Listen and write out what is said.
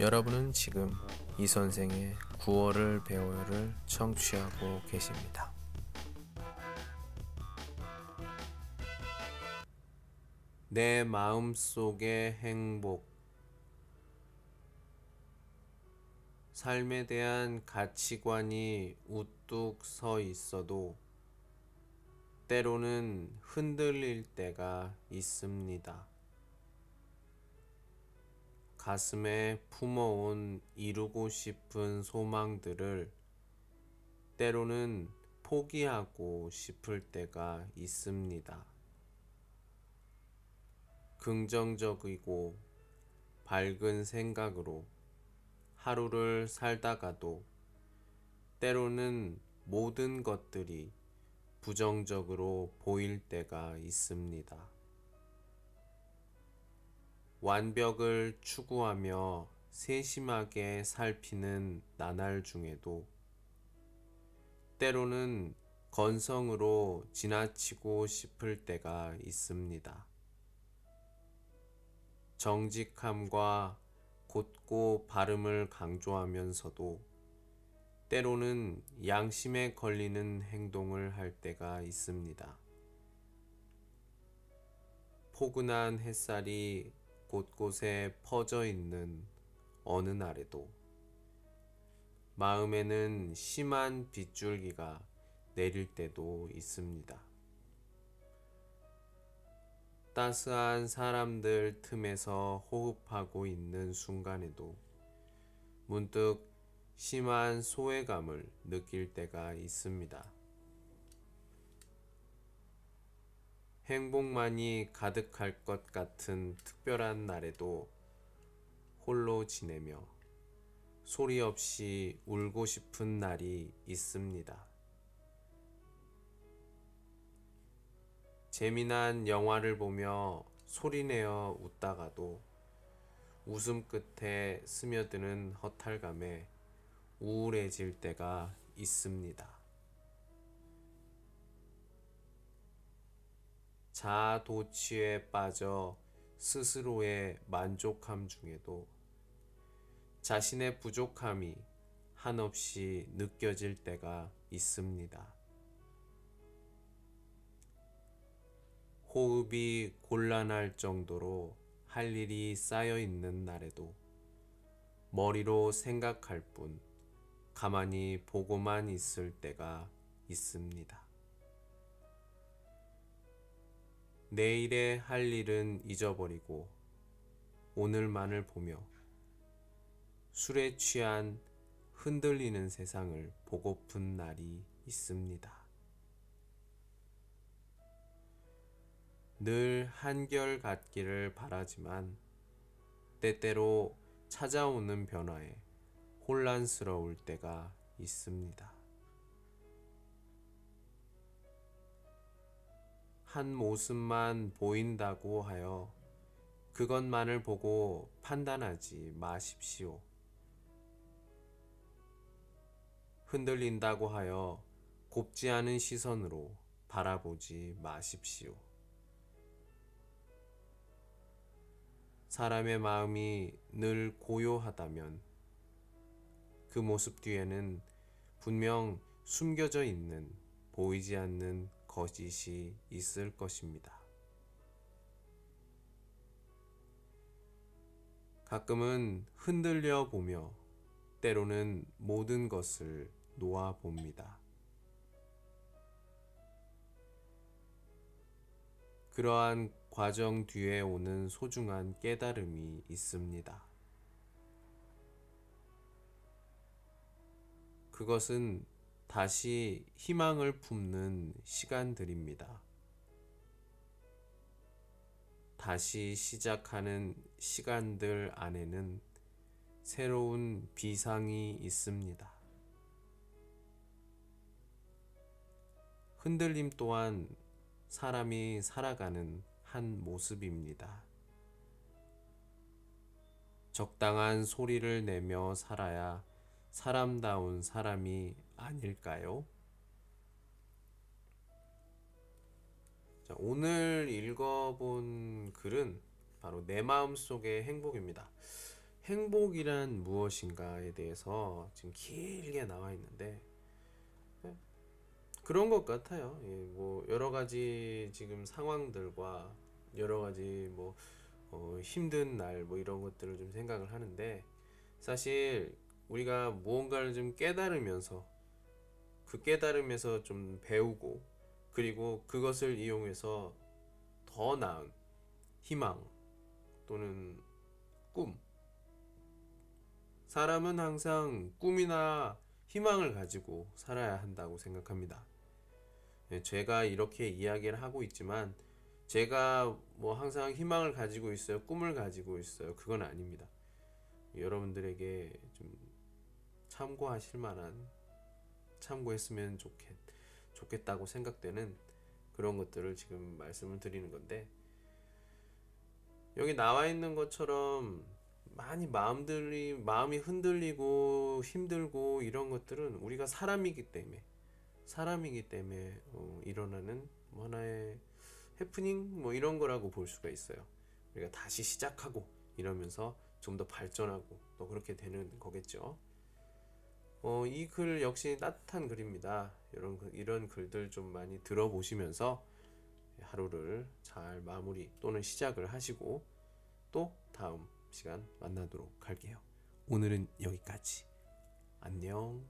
여러분은 지금 이 선생의 9월을 배워요를 청취하고 계십니다. 내 마음 속의 행복 삶에 대한 가치관이 우뚝 서 있어도 때로는 흔들릴 때가 있습니다. 가슴에 품어온 이루고 싶은 소망들을 때로는 포기하고 싶을 때가 있습니다. 긍정적이고 밝은 생각으로 하루를 살다가도 때로는 모든 것들이 부정적으로 보일 때가 있습니다. 완벽을 추구하며 세심하게 살피는 나날 중에도 때로는 건성으로 지나치고 싶을 때가 있습니다. 정직함과 곧고 발음을 강조하면서도 때로는 양심에 걸리는 행동을 할 때가 있습니다. 포근한 햇살이 곳곳에 퍼져 있는 어느 날에도 마음에는 심한 빗줄기가 내릴 때도 있습니다. 따스한 사람들 틈에서 호흡하고 있는 순간에도 문득 심한 소외감을 느낄 때가 있습니다. 행복만이 가득할 것 같은 특별한 날에도 홀로 지내며 소리 없이 울고 싶은 날이 있습니다. 재미난 영화를 보며 소리내어 웃다가도 웃음 끝에 스며드는 허탈감에 우울해질 때가 있습니다. 자도취에 빠져 스스로의 만족함 중에도 자신의 부족함이 한없이 느껴질 때가 있습니다. 호흡이 곤란할 정도로 할 일이 쌓여 있는 날에도 머리로 생각할 뿐 가만히 보고만 있을 때가 있습니다. 내일의 할 일은 잊어버리고 오늘만을 보며 술에 취한 흔들리는 세상을 보고픈 날이 있습니다. 늘 한결 같기를 바라지만 때때로 찾아오는 변화에 혼란스러울 때가 있습니다. 한 모습만 보인다고 하여 그것만을 보고 판단하지 마십시오. 흔들린다고 하여 곱지 않은 시선으로 바라보지 마십시오. 사람의 마음이 늘 고요하다면 그 모습 뒤에는 분명 숨겨져 있는 보이지 않는 거짓이 있을 것입니다. 가끔은 흔들려 보며 때로는 모든 것을 놓아 봅니다. 그러한 과정 뒤에 오는 소중한 깨달음이 있습니다. 그것은 다시 희망을 품는 시간들입니다. 다시 시작하는 시간들 안에는 새로운 비상이 있습니다. 흔들림 또한 사람이 살아가는 한 모습입니다. 적당한 소리를 내며 살아야 사람다운 사람이 아닐까요? 자, 오늘 읽어본 글은 바로 내 마음 속의 행복입니다. 행복이란 무엇인가에 대해서 지금 길게 나와 있는데 네, 그런 것 같아요. 예, 뭐 여러 가지 지금 상황들과 여러 가지 뭐 어, 힘든 날 뭐 이런 것들을 좀 생각을 하는데 사실 우리가 무언가를 좀 깨달으면서 그 깨달음에서 좀 배우고 그리고 그것을 이용해서 더 나은 희망 또는 꿈 사람은 항상 꿈이나 희망을 가지고 살아야 한다고 생각합니다. 예, 제가 이렇게 이야기를 하고 있지만 제가 뭐 항상 희망을 가지고 있어요. 꿈을 가지고 있어요. 그건 아닙니다. 여러분들에게 좀 참고하실 만한 참고했으면 좋겠, 좋겠다고 생각되는 그런 것들을 지금 말씀을 드리는 건데 여기 나와 있는 것처럼 많이 마음들이 마음이 흔들리고 힘들고 이런 것들은 우리가 사람이기 때문에 사람이기 때문에 어, 일어나는 뭐 하나의 해프닝 뭐 이런 거라고 볼 수가 있어요. 우리가 다시 시작하고 이러면서 좀 더 발전하고 또 그렇게 되는 거겠죠. 어, 이 글 역시 따뜻한 글입니다. 이런 글- 이런 글들 좀 많이 들어보시면서 하루를 잘 마무리 또는 시작을 하시고 또 다음 시간 만나도록 할게요. 오늘은 여기까지. 안녕.